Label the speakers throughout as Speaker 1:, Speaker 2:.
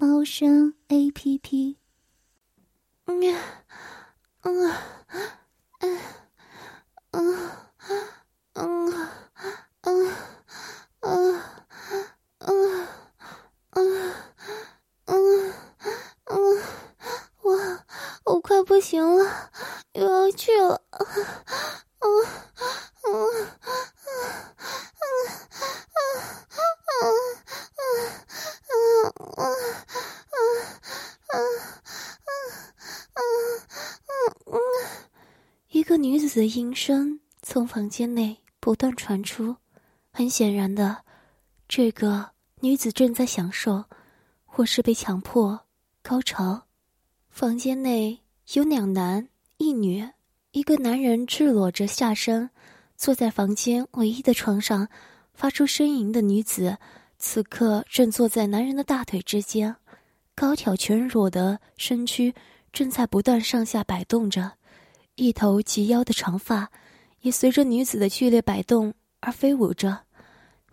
Speaker 1: 猫声 A P P。
Speaker 2: 嗯嗯嗯嗯嗯嗯嗯嗯嗯嗯嗯，我我快不行了，又要去了。嗯嗯嗯。一个女子的音声从房间内不断传出，很显然的，这个女子正在享受，或是被强迫高潮。房间内有两男一女，一个男人赤裸着下身，坐在房间唯一的床上。发出呻吟的女子，此刻正坐在男人的大腿之间，高挑全裸的身躯正在不断上下摆动着，一头及腰的长发也随着女子的剧烈摆动而飞舞着。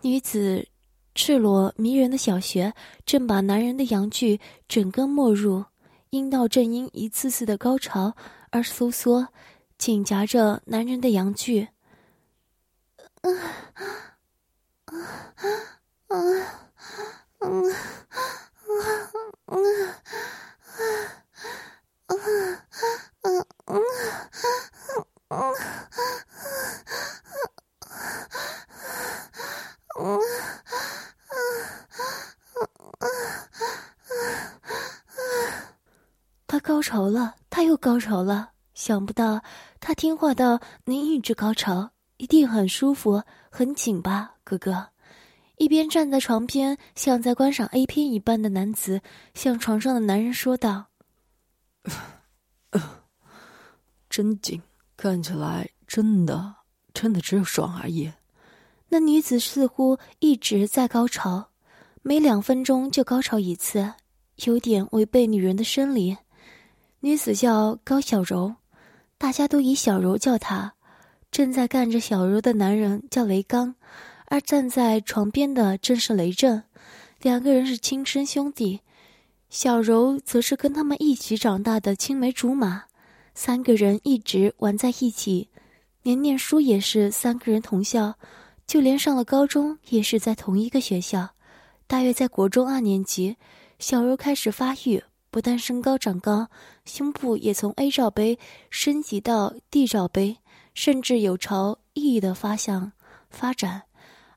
Speaker 2: 女子赤裸迷人的小穴正把男人的阳具整个没入，阴道正因一次次的高潮而收缩，紧夹着男人的阳具。嗯。啊啊啊啊啊啊啊啊啊啊他高潮了，他又高潮了。想不到他听话到能一直高潮，一定很舒服，很紧吧？哥哥，一边站在床边，像在观赏 A 片一般的男子，向床上的男人说道：“
Speaker 3: 真紧，看起来真的，真的只有爽而已。”
Speaker 2: 那女子似乎一直在高潮，每两分钟就高潮一次，有点违背女人的生理。女子叫高小柔，大家都以小柔叫她。正在干着小柔的男人叫雷刚。而站在床边的正是雷震，两个人是亲生兄弟。小柔则是跟他们一起长大的青梅竹马，三个人一直玩在一起，连念书也是三个人同校，就连上了高中也是在同一个学校。大约在国中二年级，小柔开始发育，不但身高长高，胸部也从 A 罩杯升级到 D 罩杯，甚至有朝 E 的方向发展。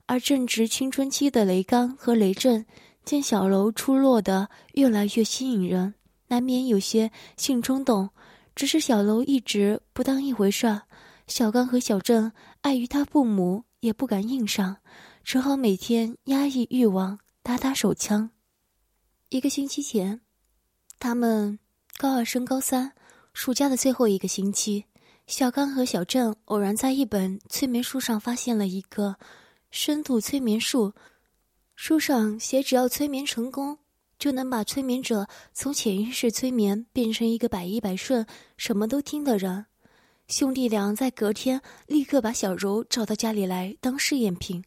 Speaker 2: 而正值青春期的雷刚和雷震，见小楼出落的越来越吸引人，难免有些性冲动。只是小楼一直不当一回事儿，小刚和小郑碍于他父母，也不敢硬上，只好每天压抑欲望，打打手枪。一个星期前，他们高二升高三，暑假的最后一个星期，小刚和小郑偶然在一本催眠书上发现了一个。深度催眠术，书上写，只要催眠成功，就能把催眠者从潜意识催眠变成一个百依百顺、什么都听的人。兄弟俩在隔天立刻把小柔找到家里来当试验品。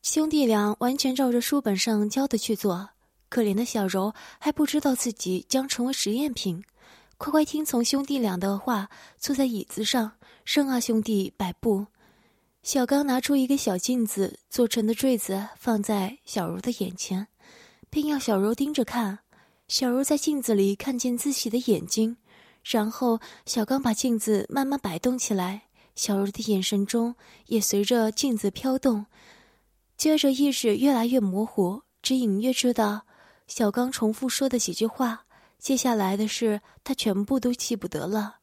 Speaker 2: 兄弟俩完全照着书本上教的去做，可怜的小柔还不知道自己将成为实验品，乖乖听从兄弟俩的话，坐在椅子上，任二兄弟摆布。小刚拿出一个小镜子做成的坠子，放在小柔的眼前，并要小柔盯着看。小柔在镜子里看见自己的眼睛，然后小刚把镜子慢慢摆动起来，小柔的眼神中也随着镜子飘动。接着意识越来越模糊，只隐约知道小刚重复说的几句话。接下来的事他全部都记不得了。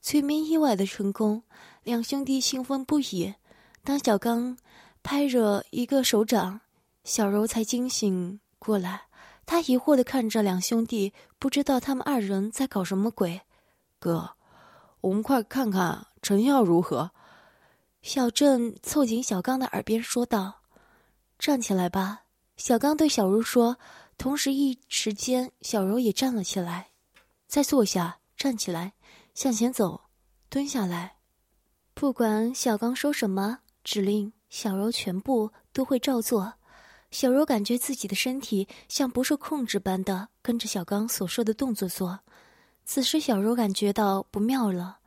Speaker 2: 催眠意外的成功，两兄弟兴奋不已。当小刚拍着一个手掌，小柔才惊醒过来。他疑惑的看着两兄弟，不知道他们二人在搞什么鬼。
Speaker 3: 哥，我们快看看成效如何？
Speaker 2: 小郑凑近小刚的耳边说道：“站起来吧。”小刚对小柔说，同时一时间，小柔也站了起来。再坐下，站起来，向前走，蹲下来。不管小刚说什么指令，小柔全部都会照做。小柔感觉自己的身体像不受控制般的跟着小刚所说的动作做。此时，小柔感觉到不妙了。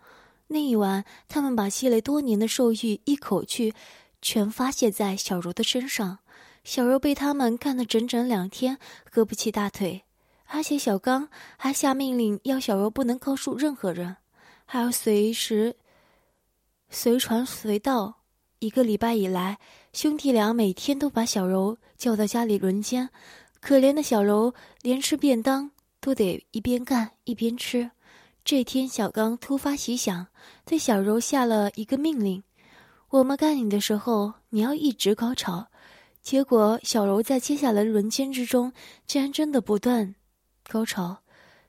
Speaker 2: 那一晚，他们把积累多年的兽欲一口气全发泄在小柔的身上。小柔被他们干了整整两天，合不起大腿。而且小刚还下命令，要小柔不能告诉任何人，还要随时随传随到。一个礼拜以来，兄弟俩每天都把小柔叫到家里轮奸。可怜的小柔连吃便当都得一边干一边吃。这天，小刚突发奇想，对小柔下了一个命令：“我们干你的时候，你要一直高潮。”结果，小柔在接下来的轮奸之中，竟然真的不断高潮。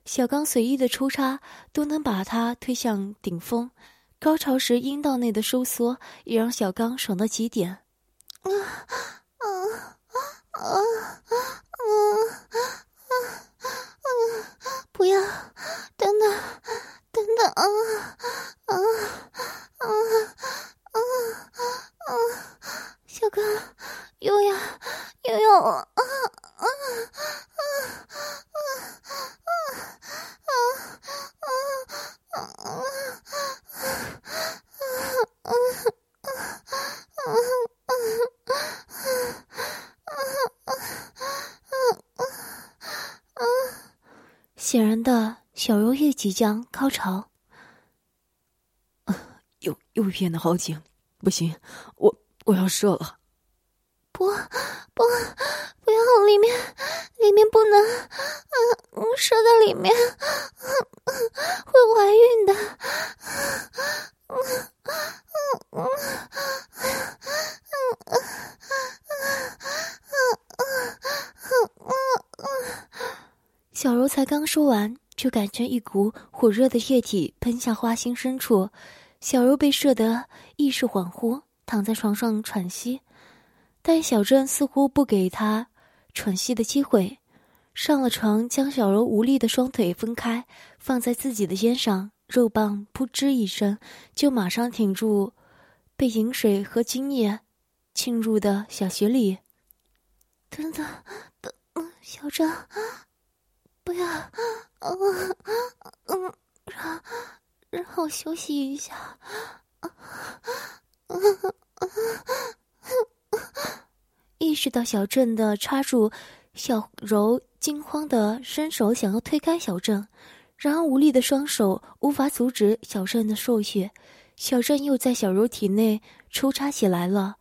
Speaker 2: 小刚随意的抽插都能把他推向顶峰。高潮时，阴道内的收缩也让小刚爽到极点。啊啊啊啊啊啊啊！不要，等等，等等啊啊啊啊啊！小刚，又要又要啊啊啊啊啊啊啊啊啊！显然的，小柔也即将高潮。
Speaker 3: 又又变得好紧，不行，我我要射了。
Speaker 2: 不不，不要里面，里面不能，嗯，射在里面，会怀孕的。小柔才刚说完，就感觉一股火热的液体喷向花心深处，小柔被射得意识恍惚，躺在床上喘息。但小郑似乎不给他喘息的机会，上了床，将小柔无力的双腿分开，放在自己的肩上，肉棒扑哧一声，就马上挺住被饮水和精液浸入的小穴里。等等，等，小郑。不要，嗯嗯，让我休息一下。意识到小镇的插入小柔惊慌的伸手想要推开小镇然而无力的双手无法阻止小镇的兽血小镇又在小柔体内抽插起来了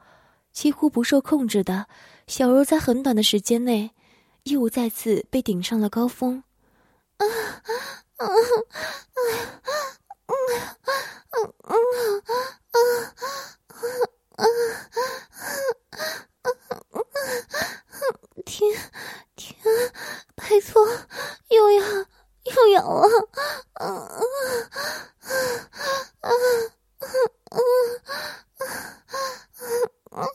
Speaker 2: 几乎不受控制的小柔在很短的时间内又再次被顶上了高峰。啊啊啊啊停停，拜托，又要又要了，啊啊啊啊啊啊啊！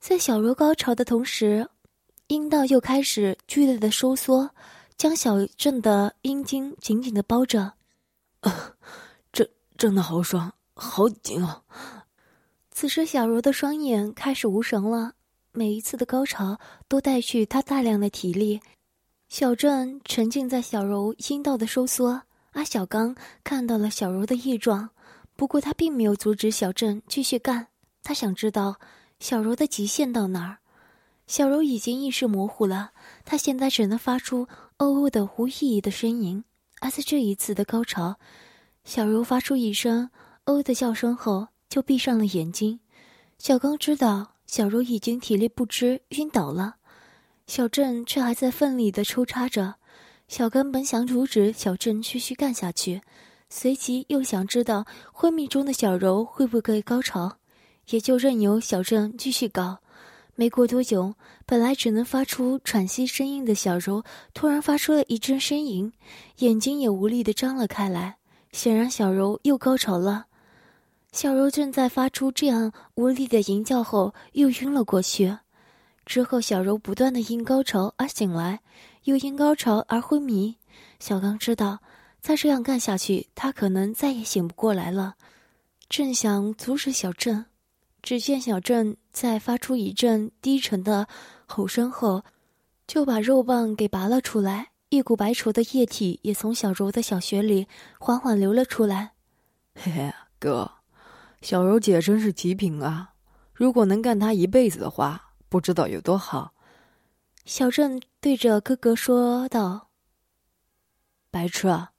Speaker 2: 在小柔高潮的同时，阴道又开始剧烈的收缩，将小郑的阴茎紧紧的包着。
Speaker 3: 啊，真真的好爽，好紧啊！
Speaker 2: 此时，小柔的双眼开始无神了，每一次的高潮都带去她大量的体力。小郑沉浸在小柔阴道的收缩，阿小刚看到了小柔的异状，不过他并没有阻止小郑继续干。他想知道小柔的极限到哪儿。小柔已经意识模糊了，她现在只能发出“哦哦”的无意义的呻吟。而在这一次的高潮，小柔发出一声“哦”的叫声后，就闭上了眼睛。小刚知道小柔已经体力不支，晕倒了，小郑却还在奋力的抽插着。小刚本想阻止小郑继续干下去，随即又想知道昏迷中的小柔会不会高潮。也就任由小郑继续搞，没过多久，本来只能发出喘息声音的小柔，突然发出了一阵呻吟，眼睛也无力的张了开来。显然，小柔又高潮了。小柔正在发出这样无力的吟叫后，又晕了过去。之后，小柔不断的因高潮而醒来，又因高潮而昏迷。小刚知道，再这样干下去，他可能再也醒不过来了。正想阻止小郑。只见小郑在发出一阵低沉的吼声后，就把肉棒给拔了出来，一股白稠的液体也从小柔的小穴里缓缓流了出来。
Speaker 3: 嘿嘿，哥，小柔姐真是极品啊！如果能干她一辈子的话，不知道有多好。
Speaker 2: 小郑对着哥哥说道：“
Speaker 3: 白痴啊，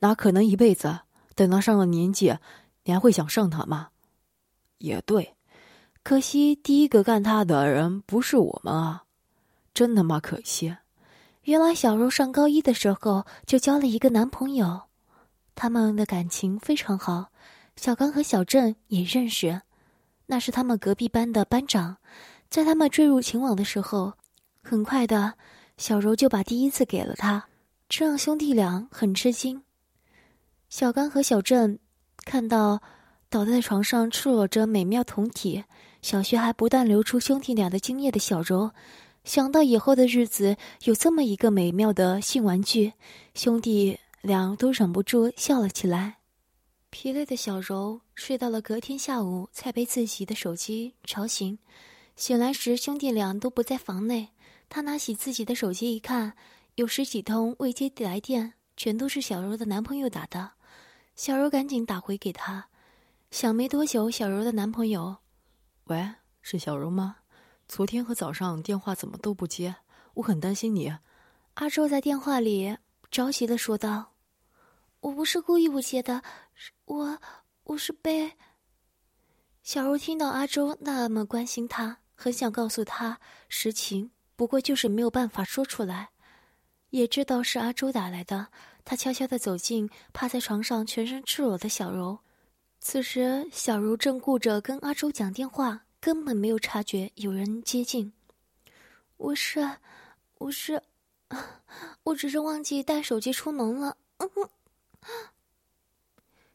Speaker 3: 哪可能一辈子？等到上了年纪，你还会想上她吗？”也对。可惜，第一个干他的人不是我们啊！真他妈可惜。
Speaker 2: 原来小柔上高一的时候就交了一个男朋友，他们的感情非常好。小刚和小郑也认识，那是他们隔壁班的班长。在他们坠入情网的时候，很快的，小柔就把第一次给了他，这让兄弟俩很吃惊。小刚和小郑看到倒在床上赤裸着美妙酮体。小学还不断流出兄弟俩的精液的小柔，想到以后的日子有这么一个美妙的性玩具，兄弟俩都忍不住笑了起来。疲累的小柔睡到了隔天下午，才被自己的手机吵醒。醒来时，兄弟俩都不在房内。他拿起自己的手机一看，有十几通未接来电，全都是小柔的男朋友打的。小柔赶紧打回给他，想没多久，小柔的男朋友。
Speaker 3: 喂，是小柔吗？昨天和早上电话怎么都不接？我很担心你。
Speaker 2: 阿周在电话里着急的说道：“我不是故意不接的，我我是被……”小柔听到阿周那么关心她，很想告诉他实情，不过就是没有办法说出来。也知道是阿周打来的，他悄悄的走进趴在床上全身赤裸的小柔。此时，小柔正顾着跟阿周讲电话，根本没有察觉有人接近。我是，我是，我只是忘记带手机出门了。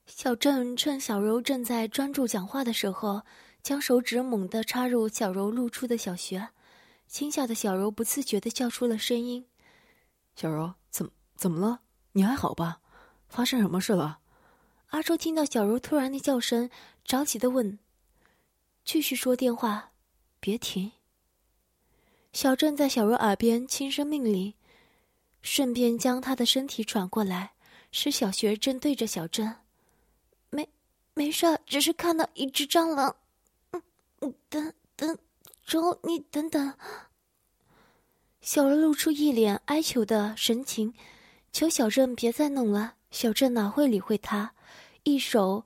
Speaker 2: 小郑趁小柔正在专注讲话的时候，将手指猛地插入小柔露出的小穴，惊吓的小柔不自觉的叫出了声音：“
Speaker 3: 小柔，怎怎么了？你还好吧？发生什么事了？”
Speaker 2: 阿周听到小柔突然的叫声，着急的问：“继续说电话，别停。”小郑在小柔耳边轻声命令，顺便将他的身体转过来，使小学正对着小郑。没，没事，只是看到一只蟑螂。嗯，等等，周，你等等。小柔露出一脸哀求的神情，求小郑别再弄了。小郑哪会理会他？一手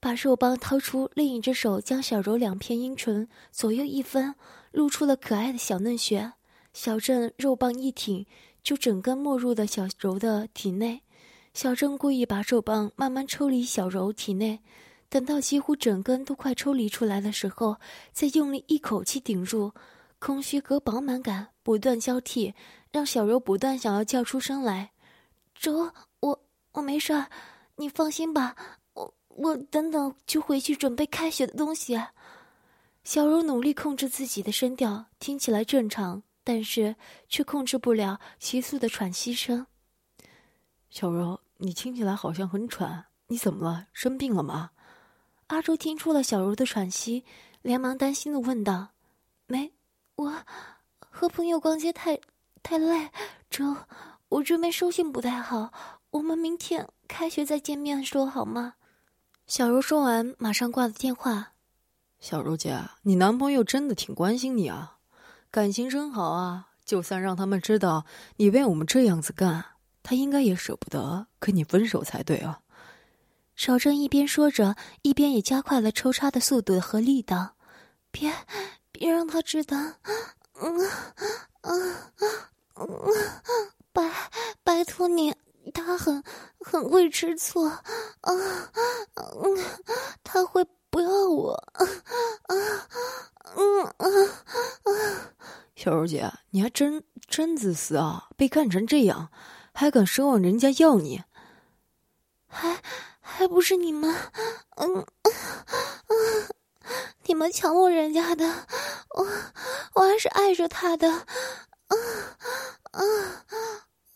Speaker 2: 把肉棒掏出，另一只手将小柔两片阴唇左右一分，露出了可爱的小嫩穴。小郑肉棒一挺，就整根没入了小柔的体内。小郑故意把肉棒慢慢抽离小柔体内，等到几乎整根都快抽离出来的时候，再用力一口气顶入，空虚和饱满感不断交替，让小柔不断想要叫出声来。周，我我没事。你放心吧，我我等等就回去准备开学的东西。小柔努力控制自己的声调，听起来正常，但是却控制不了急速的喘息声。
Speaker 3: 小柔，你听起来好像很喘，你怎么了？生病了吗？
Speaker 2: 阿周听出了小柔的喘息，连忙担心的问道：“没，我和朋友逛街太太累，周，我这边收信不太好，我们明天。”开学再见面说好吗？小柔说完，马上挂了电话。
Speaker 3: 小柔姐，你男朋友真的挺关心你啊，感情真好啊！就算让他们知道你为我们这样子干，他应该也舍不得跟你分手才对啊。
Speaker 2: 小郑一边说着，一边也加快了抽插的速度和力道。别，别让他知道！嗯，嗯，嗯，拜，拜托你。他很很会吃醋，啊，嗯，他会不要我，啊，嗯，啊，啊，
Speaker 3: 小柔姐，你还真真自私啊！被干成这样，还敢奢望人家要你？
Speaker 2: 还还不是你们？嗯嗯，你们强迫人家的，我我还是爱着他的。啊啊啊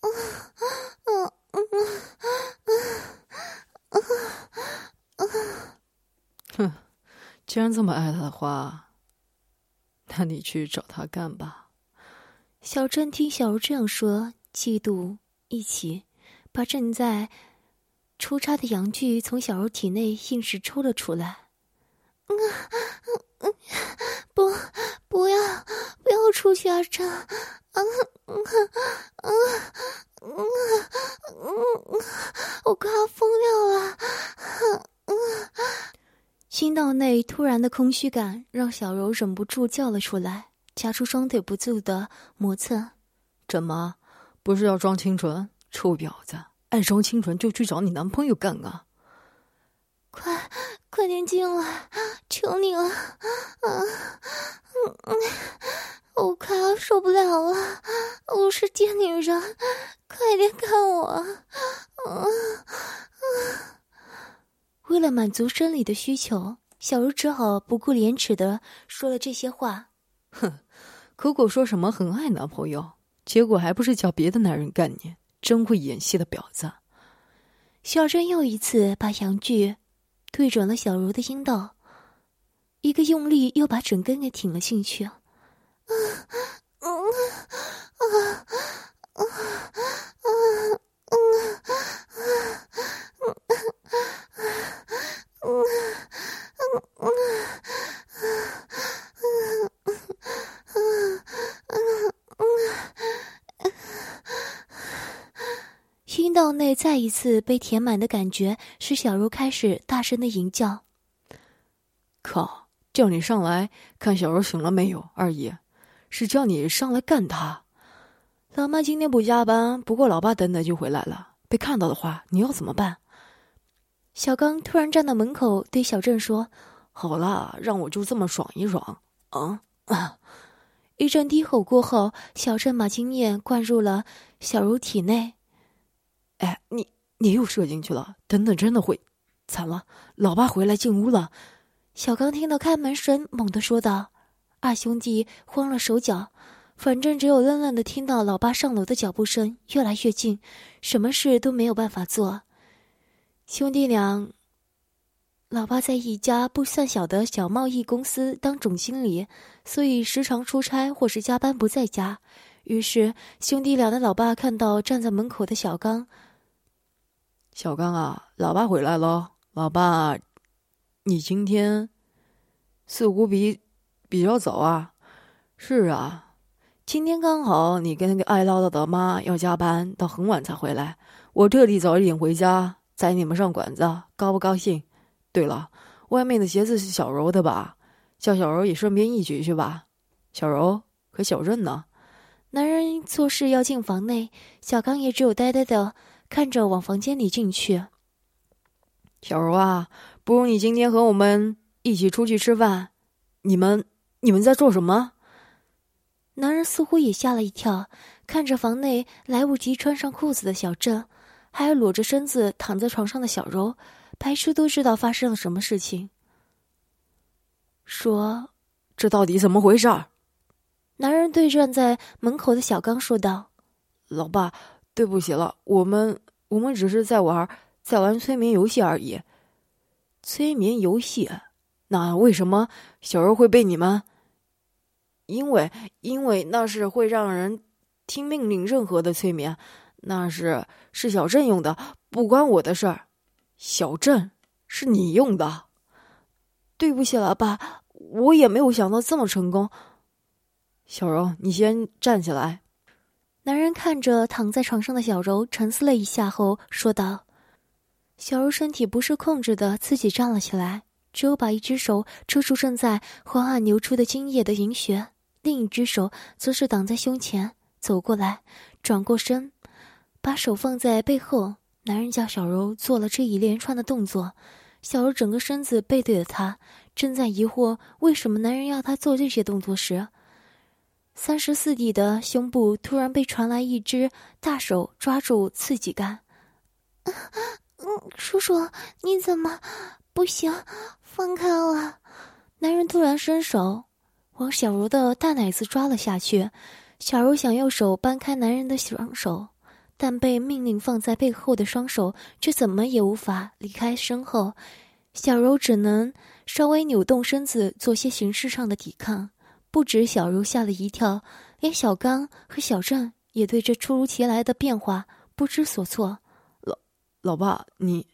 Speaker 2: 啊
Speaker 3: 啊啊！哼，既然这么爱他的话。那你去找他干吧。
Speaker 2: 小郑听小柔这样说，嫉妒一起，把正在出差的阳具从小柔体内硬是抽了出来。嗯嗯，不，不要，不要出去啊！这，嗯嗯嗯嗯嗯，我快要疯掉了。嗯。心道内突然的空虚感让小柔忍不住叫了出来，夹出双腿不住的磨蹭。
Speaker 3: 怎么，不是要装清纯？臭婊子，爱装清纯就去找你男朋友干啊！
Speaker 2: 快，快点进来，求你了！嗯嗯，我快要受不了了，我是贱女人，快点看我！嗯嗯。为了满足生理的需求，小茹只好不顾廉耻的说了这些话。
Speaker 3: 哼，口口说什么很爱男朋友，结果还不是叫别的男人干你？真会演戏的婊子！
Speaker 2: 小珍又一次把阳具对准了小茹的阴道，一个用力又把整根给挺了进去。啊啊啊啊啊！阴道内再一次被填满的感觉，使小柔开始大声的吟叫。
Speaker 3: 靠！叫你上来看小柔醒了没有？二姨，是叫你上来干他。老妈今天不加班，不过老爸等等就回来了。被看到的话，你要怎么办？
Speaker 2: 小刚突然站到门口，对小郑说：“
Speaker 3: 好啦，让我就这么爽一爽。”啊啊！
Speaker 2: 一阵低吼过后，小郑把精液灌入了小茹体内。
Speaker 3: 哎，你你又射进去了！等等，真的会惨了！老爸回来进屋了。
Speaker 2: 小刚听到开门声，猛地说道：“二兄弟慌了手脚，反正只有愣愣的听到老爸上楼的脚步声越来越近，什么事都没有办法做。”兄弟俩，老爸在一家不算小的小贸易公司当总经理，所以时常出差或是加班不在家。于是兄弟俩的老爸看到站在门口的小刚，
Speaker 3: 小刚啊，老爸回来了。老爸，你今天似乎比比较早啊。是啊，今天刚好你跟那个爱唠叨的妈要加班到很晚才回来，我特地早一点回家。载你们上馆子，高不高兴？对了，外面的鞋子是小柔的吧？叫小柔也顺便一起去吧。小柔和小任呢？
Speaker 2: 男人做事要进房内，小刚也只有呆呆的看着往房间里进去。
Speaker 3: 小柔啊，不如你今天和我们一起出去吃饭。你们你们在做什么？
Speaker 2: 男人似乎也吓了一跳，看着房内来不及穿上裤子的小郑。还有裸着身子躺在床上的小柔，白痴都知道发生了什么事情。说：“
Speaker 3: 这到底怎么回事？”
Speaker 2: 男人对站在门口的小刚说道：“
Speaker 3: 老爸，对不起了，我们我们只是在玩，在玩催眠游戏而已。催眠游戏？那为什么小柔会被你们？因为因为那是会让人听命令，任何的催眠。”那是是小镇用的，不关我的事儿。小镇，是你用的。
Speaker 2: 对不起，老爸，我也没有想到这么成功。
Speaker 3: 小柔，你先站起来。
Speaker 2: 男人看着躺在床上的小柔，沉思了一下后说道：“小柔身体不受控制的自己站了起来，只有把一只手遮住正在缓缓流出的精液的银穴，另一只手则是挡在胸前，走过来，转过身。”把手放在背后，男人叫小柔做了这一连串的动作。小柔整个身子背对着他，正在疑惑为什么男人要他做这些动作时，三十四弟的胸部突然被传来一只大手抓住刺激感。
Speaker 1: 嗯，叔叔，你怎么？不行，放开我！
Speaker 2: 男人突然伸手往小柔的大奶子抓了下去。小柔想用手掰开男人的双手，但被命令放在背后的双手却怎么也无法离开身后。小柔只能稍微扭动身子，做些形式上的抵抗。不止小柔吓了一跳，连小刚和小郑也对这突如其来的变化不知所措。
Speaker 3: 老老爸，你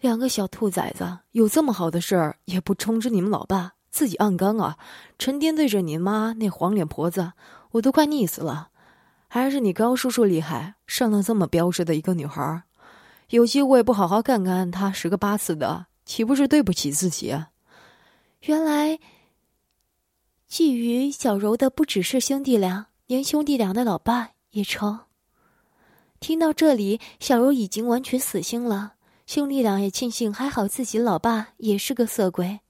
Speaker 3: 两个小兔崽子有这么好的事儿也不通知你们老爸，自己暗刚啊！成天对着你妈那黄脸婆子。我都快腻死了，还是你高叔叔厉害，生了这么标致的一个女孩有机会不好好干干她十个八次的，岂不是对不起自己？
Speaker 2: 原来觊觎小柔的不只是兄弟俩，连兄弟俩的老爸也抽。听到这里，小柔已经完全死心了。兄弟俩也庆幸，还好自己老爸也是个色鬼，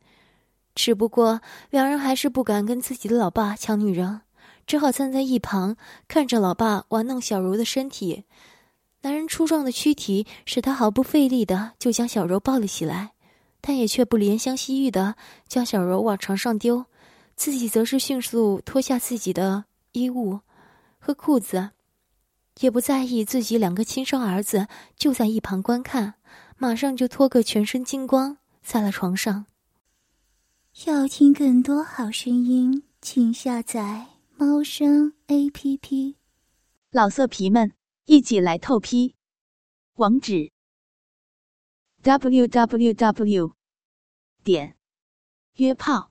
Speaker 2: 只不过两人还是不敢跟自己的老爸抢女人。只好站在一旁看着老爸玩弄小柔的身体，男人粗壮的躯体使他毫不费力的就将小柔抱了起来，但也却不怜香惜玉的将小柔往床上丢，自己则是迅速脱下自己的衣物和裤子，也不在意自己两个亲生儿子就在一旁观看，马上就脱个全身精光在了床上。
Speaker 1: 要听更多好声音，请下载。猫声 A P P，
Speaker 4: 老色皮们一起来透批，网址：w w w 点约炮